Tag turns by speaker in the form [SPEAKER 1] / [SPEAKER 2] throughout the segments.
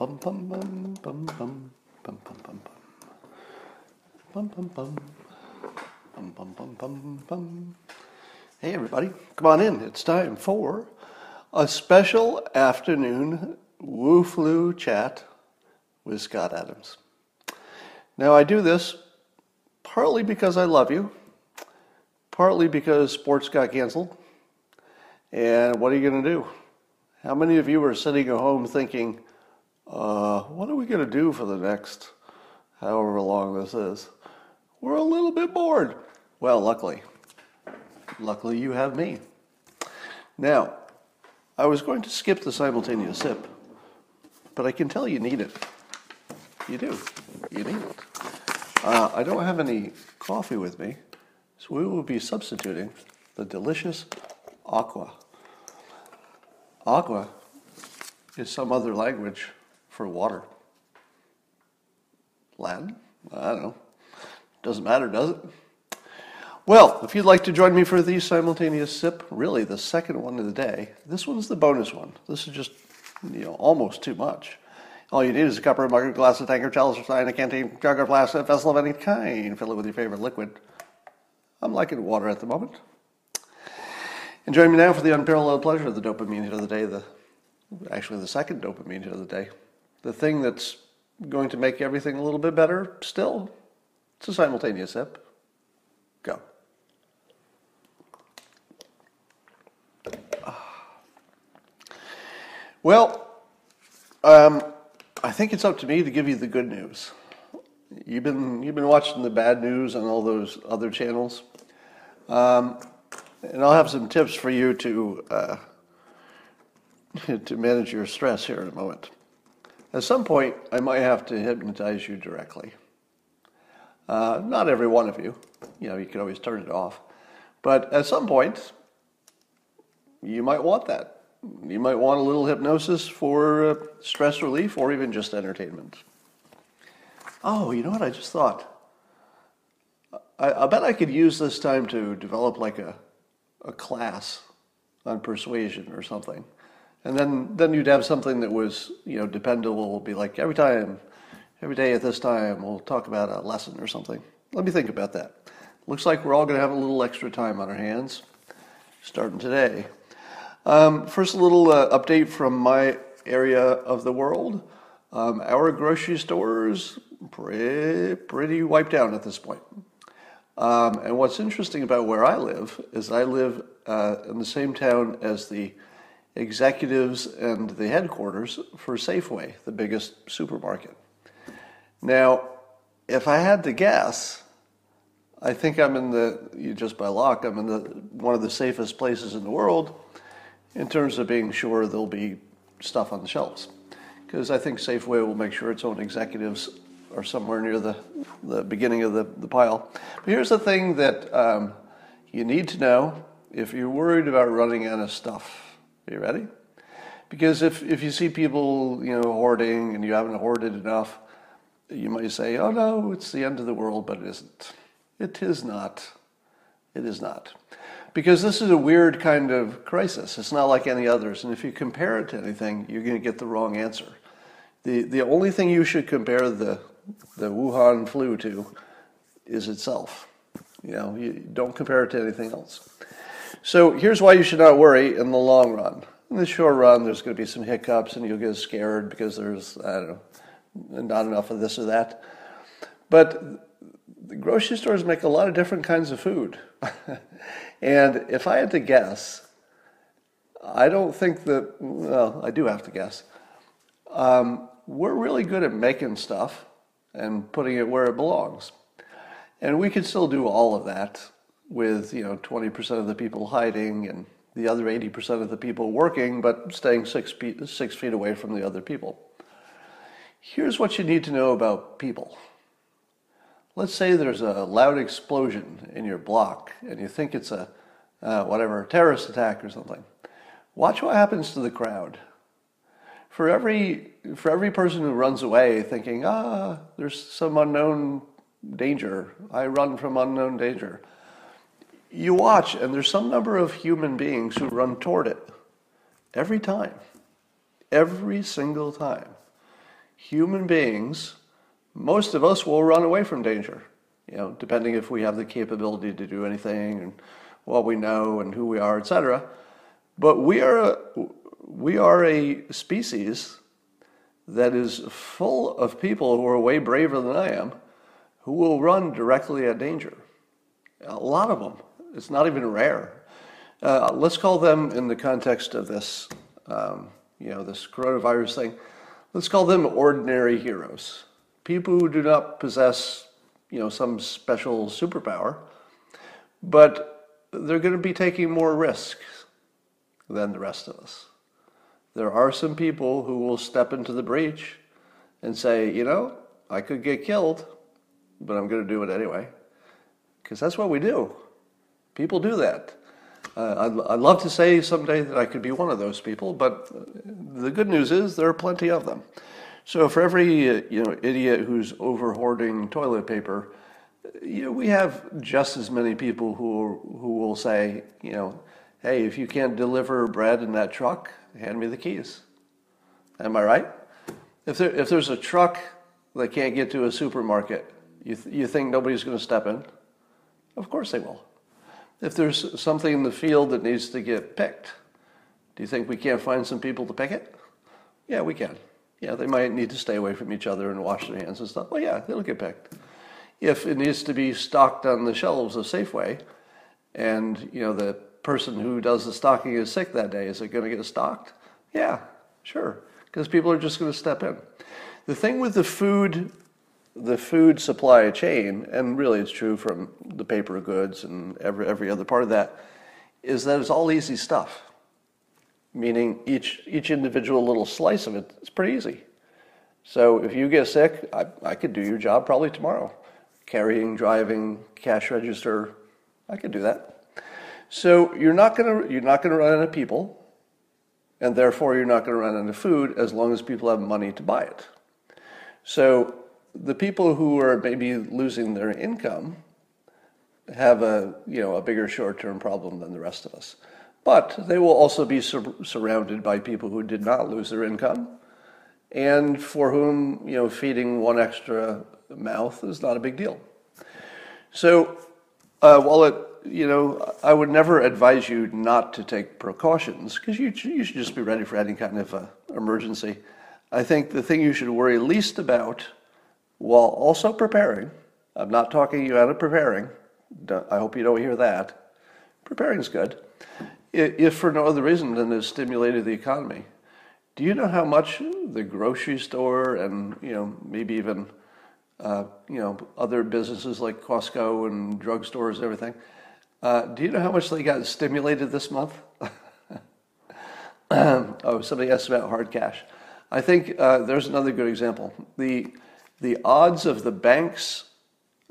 [SPEAKER 1] bum bum bum bum bum bum bum bum bum bum bum bum bum bum bum bum. Hey everybody, come on in. It's time for a special afternoon Woo Flu chat with Scott Adams. Now I do this partly because I love you, partly because sports got canceled. And what are you going to do? How many of you are sitting at home thinking, uh, what are we going to do for the next however long this is? We're a little bit bored. Well, luckily, luckily you have me. Now, I was going to skip the simultaneous sip, but I can tell you need it. You do. You need it. Uh, I don't have any coffee with me, so we will be substituting the delicious aqua. Aqua is some other language for water. Latin? I don't know. Doesn't matter, does it? Well, if you'd like to join me for the simultaneous sip, really the second one of the day, this one's the bonus one. This is just, you know, almost too much. All you need is a cup or a mug, a glass, a tanker, chalice, or sign, a canteen, jug, or flask, a vessel of any kind. Fill it with your favorite liquid. I'm liking water at the moment. And join me now for the unparalleled pleasure of the dopamine hit of the day, the actually the second dopamine hit of the day. The thing that's going to make everything a little bit better still. It's a simultaneous sip. Go. Well, um, I think it's up to me to give you the good news. You've been you've been watching the bad news on all those other channels, um, and I'll have some tips for you to uh, to manage your stress here in a moment. At some point, I might have to hypnotize you directly. Uh, not every one of you, you know, you can always turn it off, but at some point, you might want that you might want a little hypnosis for uh, stress relief or even just entertainment. Oh, you know what I just thought? I, I bet I could use this time to develop like a, a class on persuasion or something. And then, then you'd have something that was, you know, dependable. Be like every time, every day at this time, we'll talk about a lesson or something. Let me think about that. Looks like we're all going to have a little extra time on our hands, starting today. Um, first, a little uh, update from my area of the world. Um, our grocery stores pretty, pretty wiped out at this point. Um, and what's interesting about where I live is I live uh, in the same town as the executives and the headquarters for Safeway, the biggest supermarket. Now, if I had to guess, I think I'm in the just by luck, I'm in the one of the safest places in the world in terms of being sure there'll be stuff on the shelves. Because I think Safeway will make sure its own executives are somewhere near the, the beginning of the, the pile. But here's the thing that um, you need to know if you're worried about running out of stuff. Are you ready? Because if, if you see people, you know, hoarding and you haven't hoarded enough, you might say, oh no, it's the end of the world, but it isn't. It is not. It is not because this is a weird kind of crisis. It's not like any others. And if you compare it to anything, you're going to get the wrong answer. The, the only thing you should compare the, the Wuhan flu to is itself. You know, you don't compare it to anything else. So here's why you should not worry in the long run. In the short run, there's going to be some hiccups and you'll get scared because there's, I don't know, not enough of this or that. But the grocery stores make a lot of different kinds of food. and if I had to guess, I don't think that, well, I do have to guess. Um, we're really good at making stuff and putting it where it belongs. And we could still do all of that with, you know, 20% of the people hiding and the other 80% of the people working, but staying six feet, six feet away from the other people. Here's what you need to know about people. Let's say there's a loud explosion in your block and you think it's a uh, whatever terrorist attack or something. Watch what happens to the crowd. For every for every person who runs away thinking, ah, there's some unknown danger. I run from unknown danger. You watch, and there's some number of human beings who run toward it every time, every single time. human beings, most of us will run away from danger, you know, depending if we have the capability to do anything and what we know and who we are, etc. But we are a, we are a species that is full of people who are way braver than I am, who will run directly at danger. A lot of them. It's not even rare. Uh, let's call them in the context of this, um, you know, this coronavirus thing. Let's call them ordinary heroes. People who do not possess, you know, some special superpower, but they're going to be taking more risks than the rest of us. There are some people who will step into the breach and say, you know, I could get killed, but I'm going to do it anyway. Because that's what we do. People do that. Uh, I'd, I'd love to say someday that I could be one of those people, but the good news is there are plenty of them. So for every uh, you know idiot who's over hoarding toilet paper, you know, we have just as many people who who will say, you know, hey, if you can't deliver bread in that truck, hand me the keys. Am I right? If there if there's a truck that can't get to a supermarket, you th- you think nobody's going to step in? Of course they will. If there's something in the field that needs to get picked, do you think we can't find some people to pick it? Yeah, we can. Yeah, they might need to stay away from each other and wash their hands and stuff. Well, yeah, it'll get picked. If it needs to be stocked on the shelves of Safeway, and you know the person who does the stocking is sick that day, is it going to get stocked? Yeah, sure, because people are just going to step in. The thing with the food the food supply chain, and really it's true from the paper goods and every, every other part of that, is that it's all easy stuff. Meaning each, each individual little slice of it is pretty easy. So if you get sick, I, I could do your job probably tomorrow. Carrying, driving, cash register, I could do that. So you're not gonna you're not gonna run out of people, and therefore you're not gonna run out of food as long as people have money to buy it. So the people who are maybe losing their income have a you know a bigger short-term problem than the rest of us. But they will also be sur- surrounded by people who did not lose their income, and for whom you know feeding one extra mouth is not a big deal. So uh, while it you know I would never advise you not to take precautions because you you should just be ready for any kind of uh, emergency. I think the thing you should worry least about while also preparing. I'm not talking you out of preparing. I hope you don't hear that. Preparing is good, if for no other reason than to stimulate the economy. Do you know how much the grocery store and you know maybe even uh, you know other businesses like Costco and drugstores and everything? Uh, do you know how much they got stimulated this month? oh, somebody asked about hard cash. I think uh, there's another good example. The the odds of the banks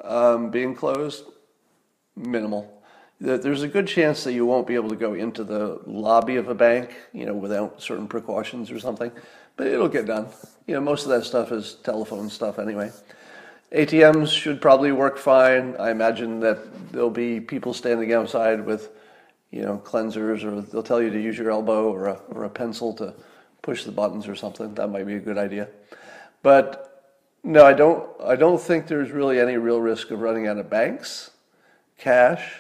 [SPEAKER 1] um, being closed, minimal. There's a good chance that you won't be able to go into the lobby of a bank, you know, without certain precautions or something, but it'll get done. You know, most of that stuff is telephone stuff anyway. ATMs should probably work fine. I imagine that there'll be people standing outside with, you know, cleansers, or they'll tell you to use your elbow or a, or a pencil to push the buttons or something. That might be a good idea. But no, I don't. I don't think there's really any real risk of running out of banks, cash,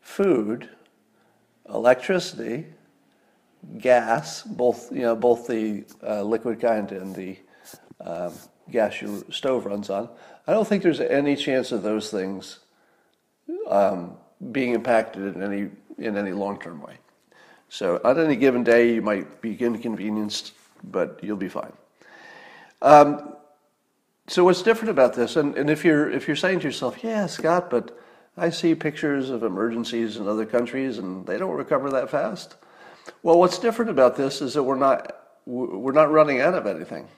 [SPEAKER 1] food, electricity, gas, both you know both the uh, liquid kind and the um, gas your stove runs on. I don't think there's any chance of those things um, being impacted in any in any long term way. So on any given day, you might be inconvenienced, but you'll be fine. Um, so what's different about this? And, and if you're if you're saying to yourself, yeah, Scott, but I see pictures of emergencies in other countries and they don't recover that fast. Well, what's different about this is that we're not we're not running out of anything.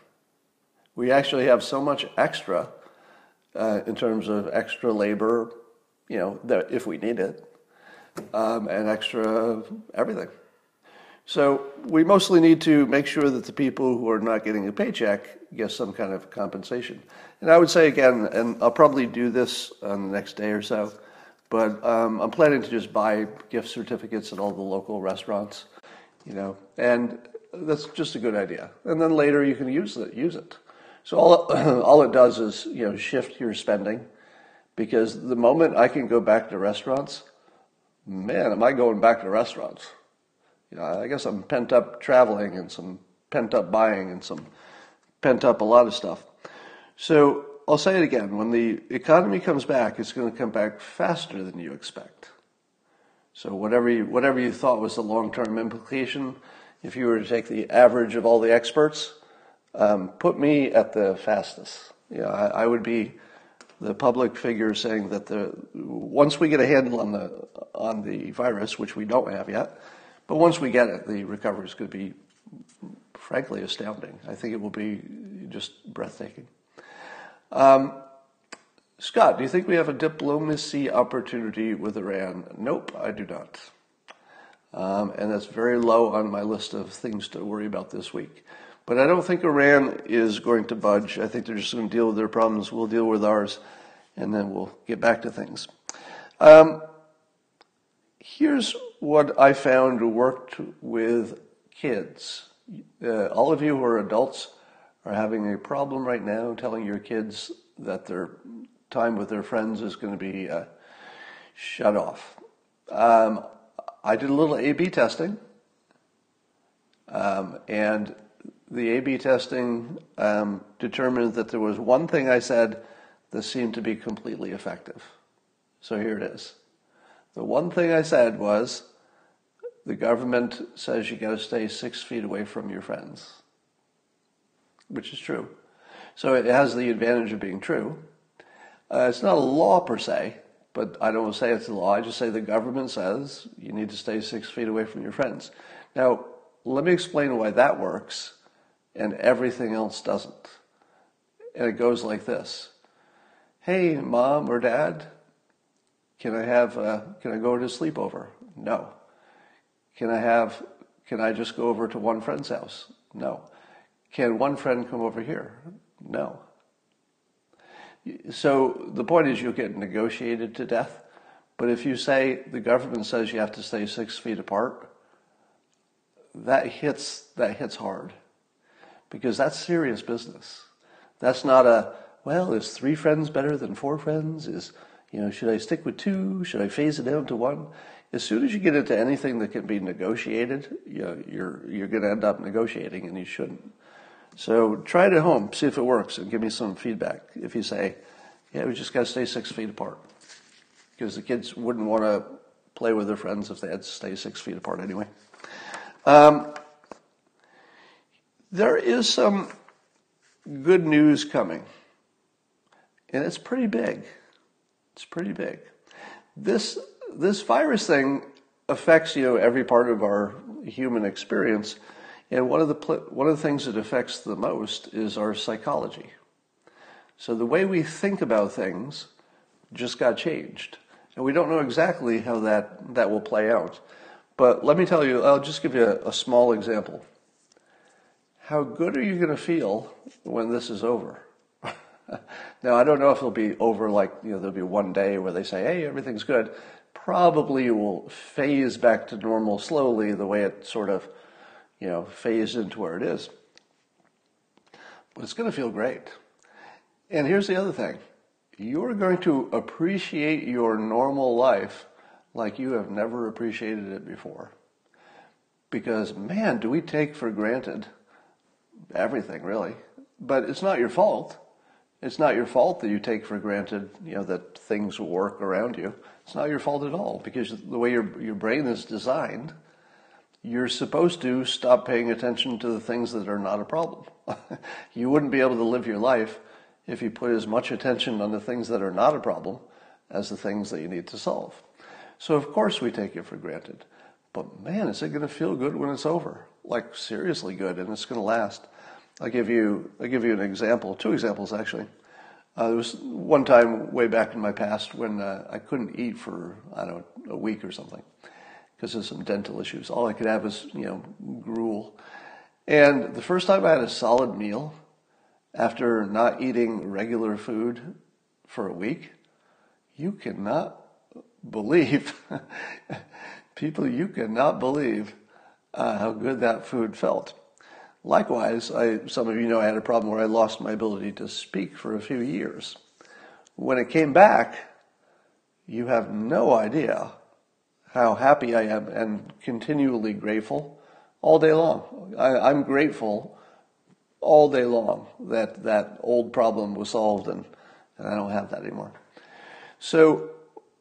[SPEAKER 1] We actually have so much extra uh, in terms of extra labor, you know, if we need it, um, and extra everything. So we mostly need to make sure that the people who are not getting a paycheck get some kind of compensation. And I would say again, and I'll probably do this on the next day or so, but um, I'm planning to just buy gift certificates at all the local restaurants, you know. And that's just a good idea. And then later you can use it. Use it. So all all it does is you know shift your spending, because the moment I can go back to restaurants, man, am I going back to restaurants? You know, I guess I'm pent up traveling and some pent up buying and some pent up a lot of stuff. So I'll say it again: when the economy comes back, it's going to come back faster than you expect. So whatever you, whatever you thought was the long-term implication, if you were to take the average of all the experts, um, put me at the fastest. Yeah, I, I, would be the public figure saying that the once we get a handle on the on the virus, which we don't have yet, but once we get it, the recovery is going to be, frankly, astounding. I think it will be just breathtaking. Um, Scott, do you think we have a diplomacy opportunity with Iran? Nope, I do not. Um, and that's very low on my list of things to worry about this week. But I don't think Iran is going to budge. I think they're just going to deal with their problems. We'll deal with ours, and then we'll get back to things. Um, here's what I found worked with kids. Uh, all of you who are adults are having a problem right now telling your kids that they're time with their friends is going to be uh, shut off. Um, I did a little A B testing, um, and the A B testing um, determined that there was one thing I said that seemed to be completely effective. So here it is. The one thing I said was the government says you got to stay six feet away from your friends, which is true. So it has the advantage of being true. Uh, it's not a law per se, but I don't say it's a law. I just say the government says you need to stay six feet away from your friends. Now, let me explain why that works and everything else doesn't. And it goes like this Hey, mom or dad, can I have, uh, can I go to sleepover? No. Can I have, can I just go over to one friend's house? No. Can one friend come over here? No. So the point is, you'll get negotiated to death. But if you say the government says you have to stay six feet apart, that hits that hits hard, because that's serious business. That's not a well. Is three friends better than four friends? Is you know should I stick with two? Should I phase it down to one? As soon as you get into anything that can be negotiated, you know, you're you're going to end up negotiating, and you shouldn't. So try it at home, see if it works, and give me some feedback. If you say, yeah, we just got to stay six feet apart, because the kids wouldn't want to play with their friends if they had to stay six feet apart anyway. Um, there is some good news coming, and it's pretty big. It's pretty big. This this virus thing affects you know every part of our human experience and one of the one of the things that affects the most is our psychology. So the way we think about things just got changed, and we don't know exactly how that that will play out. But let me tell you, I'll just give you a, a small example. How good are you going to feel when this is over? now I don't know if it'll be over like you know there'll be one day where they say, "Hey, everything's good." Probably will phase back to normal slowly, the way it sort of you know, phased into where it is. But it's going to feel great. And here's the other thing you're going to appreciate your normal life like you have never appreciated it before. Because, man, do we take for granted everything, really. But it's not your fault. It's not your fault that you take for granted, you know, that things work around you. It's not your fault at all because the way your, your brain is designed, you're supposed to stop paying attention to the things that are not a problem. you wouldn't be able to live your life if you put as much attention on the things that are not a problem as the things that you need to solve. So, of course, we take it for granted. But man, is it going to feel good when it's over? Like seriously good, and it's going to last. I'll give you, I'll give you an example, two examples actually. Uh, there was one time way back in my past when uh, I couldn't eat for, I don't know, a week or something because of some dental issues. All I could have was, you know, gruel. And the first time I had a solid meal after not eating regular food for a week, you cannot believe, people, you cannot believe uh, how good that food felt. Likewise, I, some of you know I had a problem where I lost my ability to speak for a few years. When it came back, you have no idea how happy I am and continually grateful all day long. I, am grateful all day long that that old problem was solved and, and I don't have that anymore. So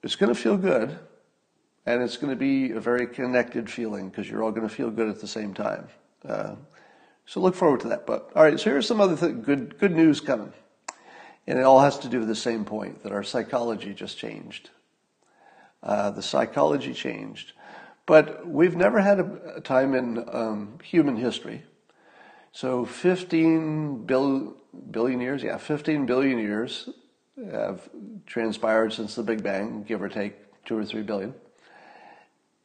[SPEAKER 1] it's going to feel good and it's going to be a very connected feeling because you're all going to feel good at the same time. Uh, so look forward to that. But all right, so here's some other th- good good news coming, and it all has to do with the same point that our psychology just changed. Uh, the psychology changed, but we've never had a, a time in um, human history. So 15 bill, billion years, yeah, 15 billion years have transpired since the Big Bang, give or take two or three billion.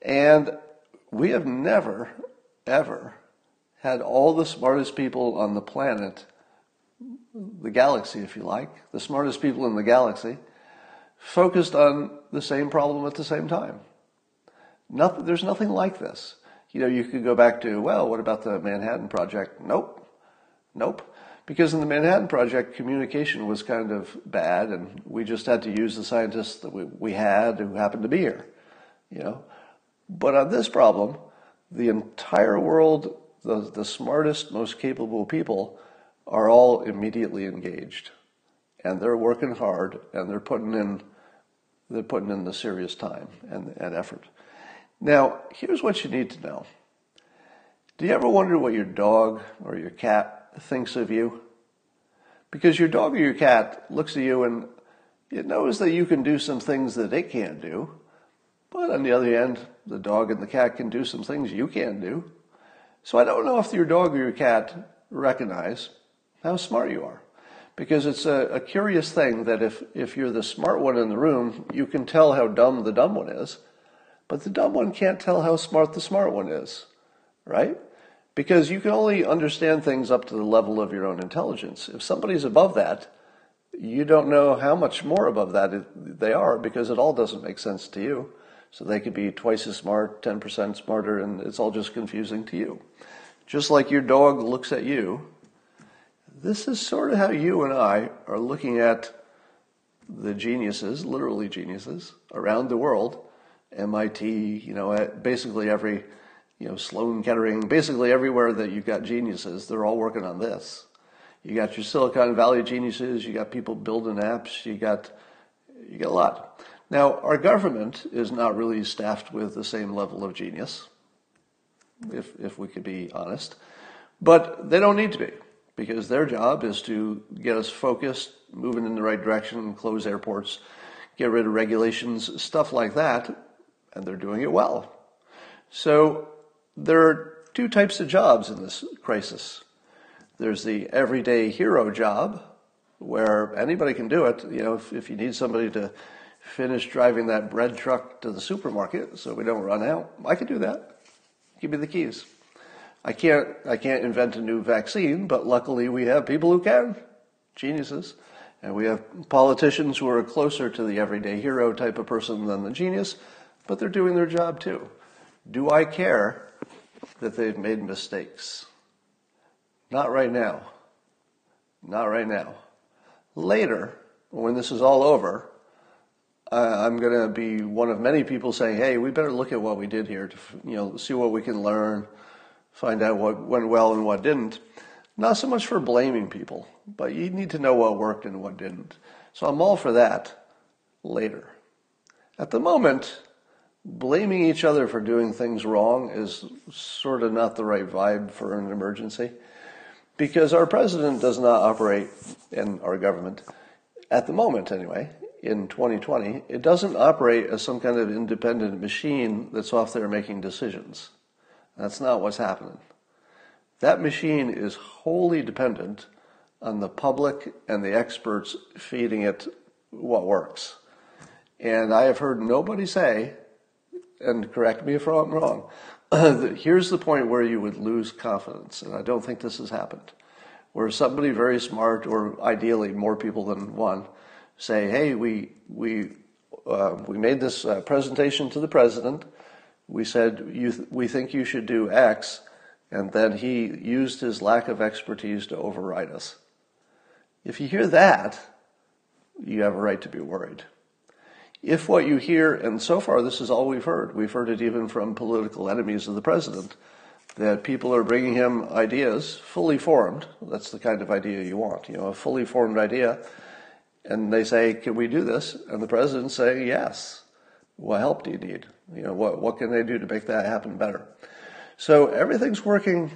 [SPEAKER 1] And we have never, ever had all the smartest people on the planet, the galaxy, if you like, the smartest people in the galaxy, focused on the same problem at the same time. Nothing, there's nothing like this. You know, you could go back to, well, what about the Manhattan Project? Nope. Nope. Because in the Manhattan Project, communication was kind of bad, and we just had to use the scientists that we, we had who happened to be here. You know, but on this problem, the entire world, the, the smartest, most capable people are all immediately engaged. And they're working hard and they're putting in they're putting in the serious time and, and effort. Now, here's what you need to know. Do you ever wonder what your dog or your cat thinks of you? Because your dog or your cat looks at you and it knows that you can do some things that it can't do. But on the other hand, the dog and the cat can do some things you can't do. So I don't know if your dog or your cat recognize how smart you are. Because it's a, a, curious thing that if, if you're the smart one in the room, you can tell how dumb the dumb one is. But the dumb one can't tell how smart the smart one is, right? Because you can only understand things up to the level of your own intelligence. If somebody's above that, you don't know how much more above that they are because it all doesn't make sense to you. So they could be twice as smart, 10% smarter, and it's all just confusing to you. Just like your dog looks at you, this is sort of how you and I are looking at the geniuses, literally geniuses, around the world. MIT, you know, at basically every, you know, Sloan Kettering, basically everywhere that you've got geniuses, they're all working on this. You got your Silicon Valley geniuses, you got people building apps, you got, you got a lot. Now, our government is not really staffed with the same level of genius, if, if we could be honest, but they don't need to be because their job is to get us focused, moving in the right direction, close airports, get rid of regulations, stuff like that, and they're doing it well. So there are two types of jobs in this crisis. There's the everyday hero job, where anybody can do it. You know, if, if you need somebody to finish driving that bread truck to the supermarket so we don't run out. I could do that. Give me the keys. I can't, I can't invent a new vaccine, but luckily we have people who can. Geniuses. And we have politicians who are closer to the everyday hero type of person than the genius, but they're doing their job too. Do I care that they've made mistakes? Not right now. Not right now. Later, when this is all over, I'm going to be one of many people saying, "Hey, we better look at what we did here to, you know, see what we can learn, find out what went well and what didn't." Not so much for blaming people, but you need to know what worked and what didn't. So I'm all for that later. At the moment, blaming each other for doing things wrong is sort of not the right vibe for an emergency because our president does not operate in our government at the moment anyway in 2020, it doesn't operate as some kind of independent machine that's off there making decisions. That's not what's happening. That machine is wholly dependent on the public and the experts feeding it what works. And I have heard nobody say, and correct me if I'm wrong, that here's the point where you would lose confidence, and I don't think this has happened, where somebody very smart, or ideally more people than one, say, hey, we, we, uh, we made this uh, presentation to the president. We said, th- we think you should do X. and then he used his lack of expertise to override us. If you hear that, you have a right to be worried. If what you hear, and so far this is all we've heard, we've heard it even from political enemies of the president, that people are bringing him ideas fully formed. That's the kind of idea you want, you know, a fully formed idea. And they say, can we do this? And the president's saying, yes. What help do you need? You know, what, what can they do to make that happen better? So everything's working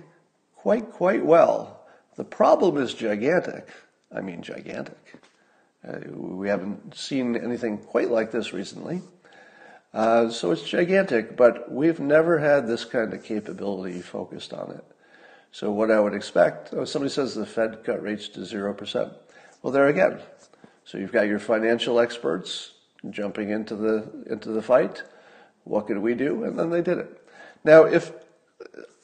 [SPEAKER 1] quite, quite well. The problem is gigantic. I mean, gigantic. Uh, we haven't seen anything quite like this recently. Uh, so it's gigantic, but we've never had this kind of capability focused on it. So what I would expect, oh, somebody says the Fed cut rates to 0%. Well, there again. So you've got your financial experts jumping into the, into the fight. What could we do? And then they did it. Now, if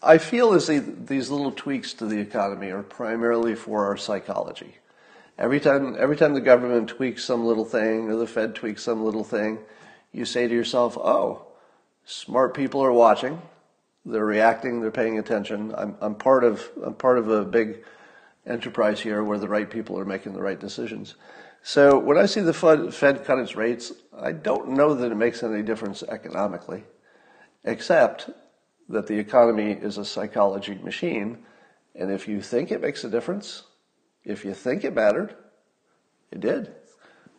[SPEAKER 1] I feel as these little tweaks to the economy are primarily for our psychology. Every time, every time the government tweaks some little thing or the Fed tweaks some little thing, you say to yourself, oh, smart people are watching. They're reacting. They're paying attention. I'm, I'm part of, I'm part of a big enterprise here where the right people are making the right decisions. So when I see the Fed, cut its rates, I don't know that it makes any difference economically, except that the economy is a psychology machine. And if you think it makes a difference, if you think it mattered, it did.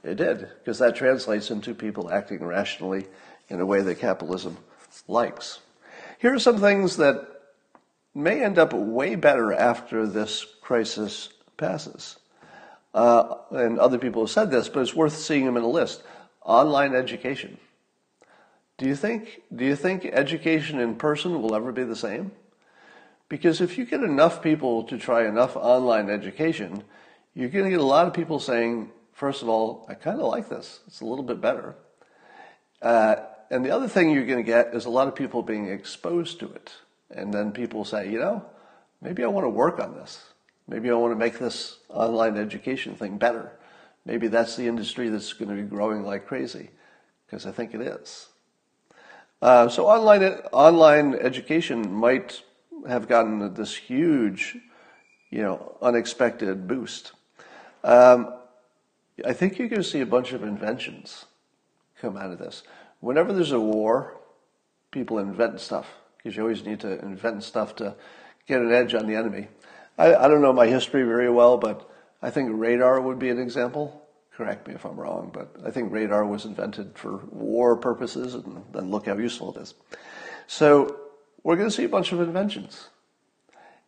[SPEAKER 1] It did, because that translates into people acting rationally in a way that capitalism likes. Here are some things that may end up way better after this crisis passes. Uh, and other people have said this, but it's worth seeing them in a list. Online education. Do you think do you think education in person will ever be the same? Because if you get enough people to try enough online education, you're going to get a lot of people saying, first of all, I kind of like this. It's a little bit better. Uh, and the other thing you're going to get is a lot of people being exposed to it. And then people say, you know, maybe I want to work on this. Maybe I want to make this online education thing better. Maybe that's the industry that's going to be growing like crazy, because I think it is. Uh, so online online education might have gotten this huge, you know, unexpected boost. Um, I think you're going to see a bunch of inventions come out of this. Whenever there's a war, people invent stuff because you always need to invent stuff to get an edge on the enemy. I, I don't know my history very well, but I think radar would be an example correct me if I'm wrong, but I think radar was invented for war purposes, and then look how useful it is. So we're going to see a bunch of inventions.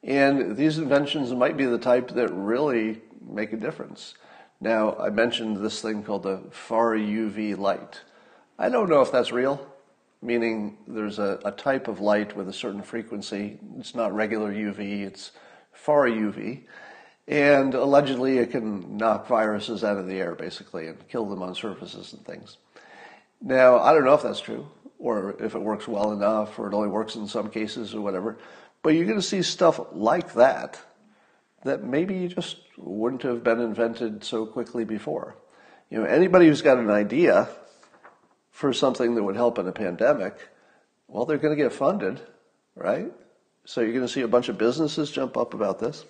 [SPEAKER 1] And these inventions might be the type that really make a difference. Now, I mentioned this thing called the far UV light. I don't know if that's real, meaning there's a, a type of light with a certain frequency. It's not regular UV, it's far UV. And allegedly, it can knock viruses out of the air, basically, and kill them on surfaces and things. Now, I don't know if that's true, or if it works well enough, or it only works in some cases, or whatever. But you're going to see stuff like that that maybe just wouldn't have been invented so quickly before. You know, anybody who's got an idea for something that would help in a pandemic, well, they're going to get funded, right? So you're going to see a bunch of businesses jump up about this.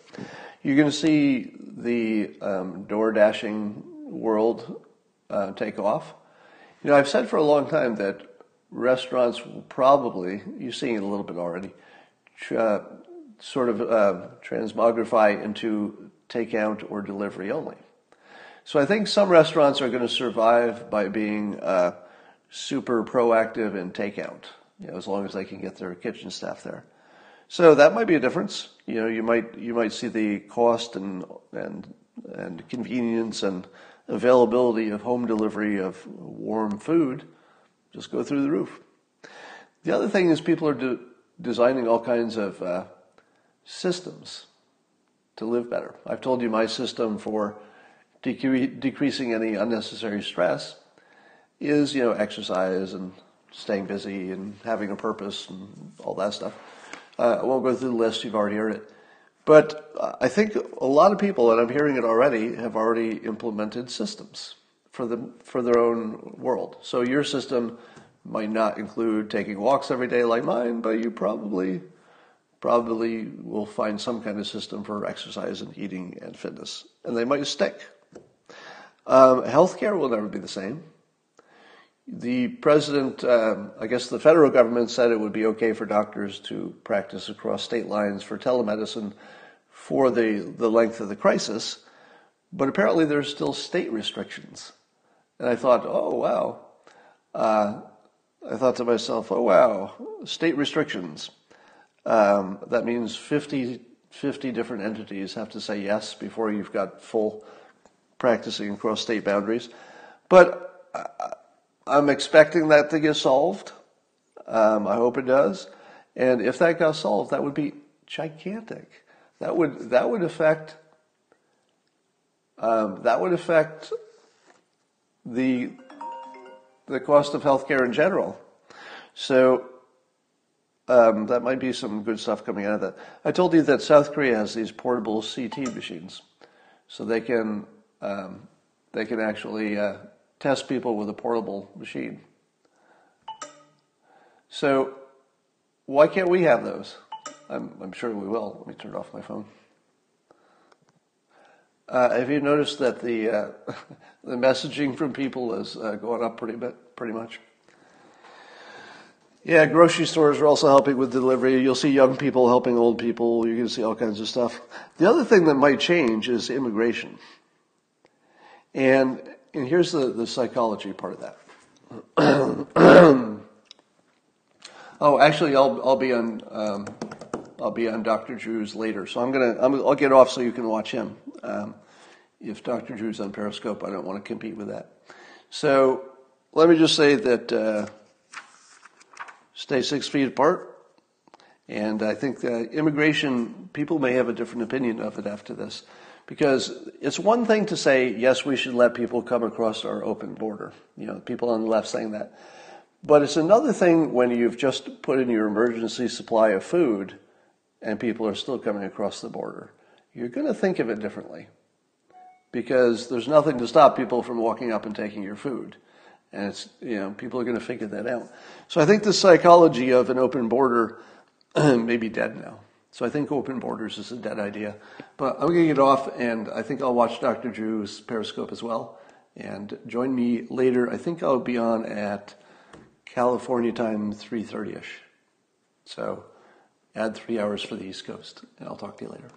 [SPEAKER 1] You're going to see the um, door dashing world uh, take off. You know, I've said for a long time that restaurants will probably, you're seeing it a little bit already, uh, sort of uh, transmogrify into takeout or delivery only. So I think some restaurants are going to survive by being uh, super proactive in takeout, you know, as long as they can get their kitchen staff there. So that might be a difference. You know, you might you might see the cost and and and convenience and availability of home delivery of warm food just go through the roof. The other thing is people are de- designing all kinds of uh, systems to live better. I've told you my system for decre- decreasing any unnecessary stress is you know exercise and staying busy and having a purpose and all that stuff. Uh, I won't go through the list, you've already heard it. But uh, I think a lot of people, and I'm hearing it already, have already implemented systems for, the, for their own world. So your system might not include taking walks every day like mine, but you probably probably will find some kind of system for exercise and eating and fitness, and they might stick. Um, healthcare will never be the same. The president, um, I guess the federal government said it would be okay for doctors to practice across state lines for telemedicine for the, the length of the crisis, but apparently there's still state restrictions. And I thought, oh, wow. Uh, I thought to myself, oh, wow, state restrictions. Um, that means 50, 50 different entities have to say yes before you've got full practicing across state boundaries. But I'm expecting that to get solved. Um, I hope it does. And if that got solved, that would be gigantic. That would that would affect um, that would affect the the cost of healthcare in general. So um, that might be some good stuff coming out of that. I told you that South Korea has these portable CT machines, so they can um, they can actually uh, test people with a portable machine. So why can't we have those? I'm, I'm sure we will. Let me turn off my phone. Uh, have you noticed that the uh, the messaging from people is uh, going up pretty bit, pretty much? Yeah, grocery stores are also helping with delivery. You'll see young people helping old people. You can see all kinds of stuff. The other thing that might change is immigration. And, and here's the, the psychology part of that. oh, actually, I'll, I'll be on um, I'll be on Dr. Drew's later, so I'm gonna i will get off so you can watch him. Um, if Dr. Drew's on Periscope, I don't want to compete with that. So let me just say that uh, stay six feet apart. And I think immigration, people may have a different opinion of it after this. Because it's one thing to say, yes, we should let people come across our open border. You know, people on the left saying that. But it's another thing when you've just put in your emergency supply of food and people are still coming across the border. You're going to think of it differently because there's nothing to stop people from walking up and taking your food. And it's, you know, people are going to figure that out. So I think the psychology of an open border may be dead now. So I think open borders is a dead idea. But I'm going to get off, and I think I'll watch Dr. Drew's Periscope as well. And join me later. I think I'll be on at California time, 3.30ish. So add three hours for the East Coast, and I'll talk to you later.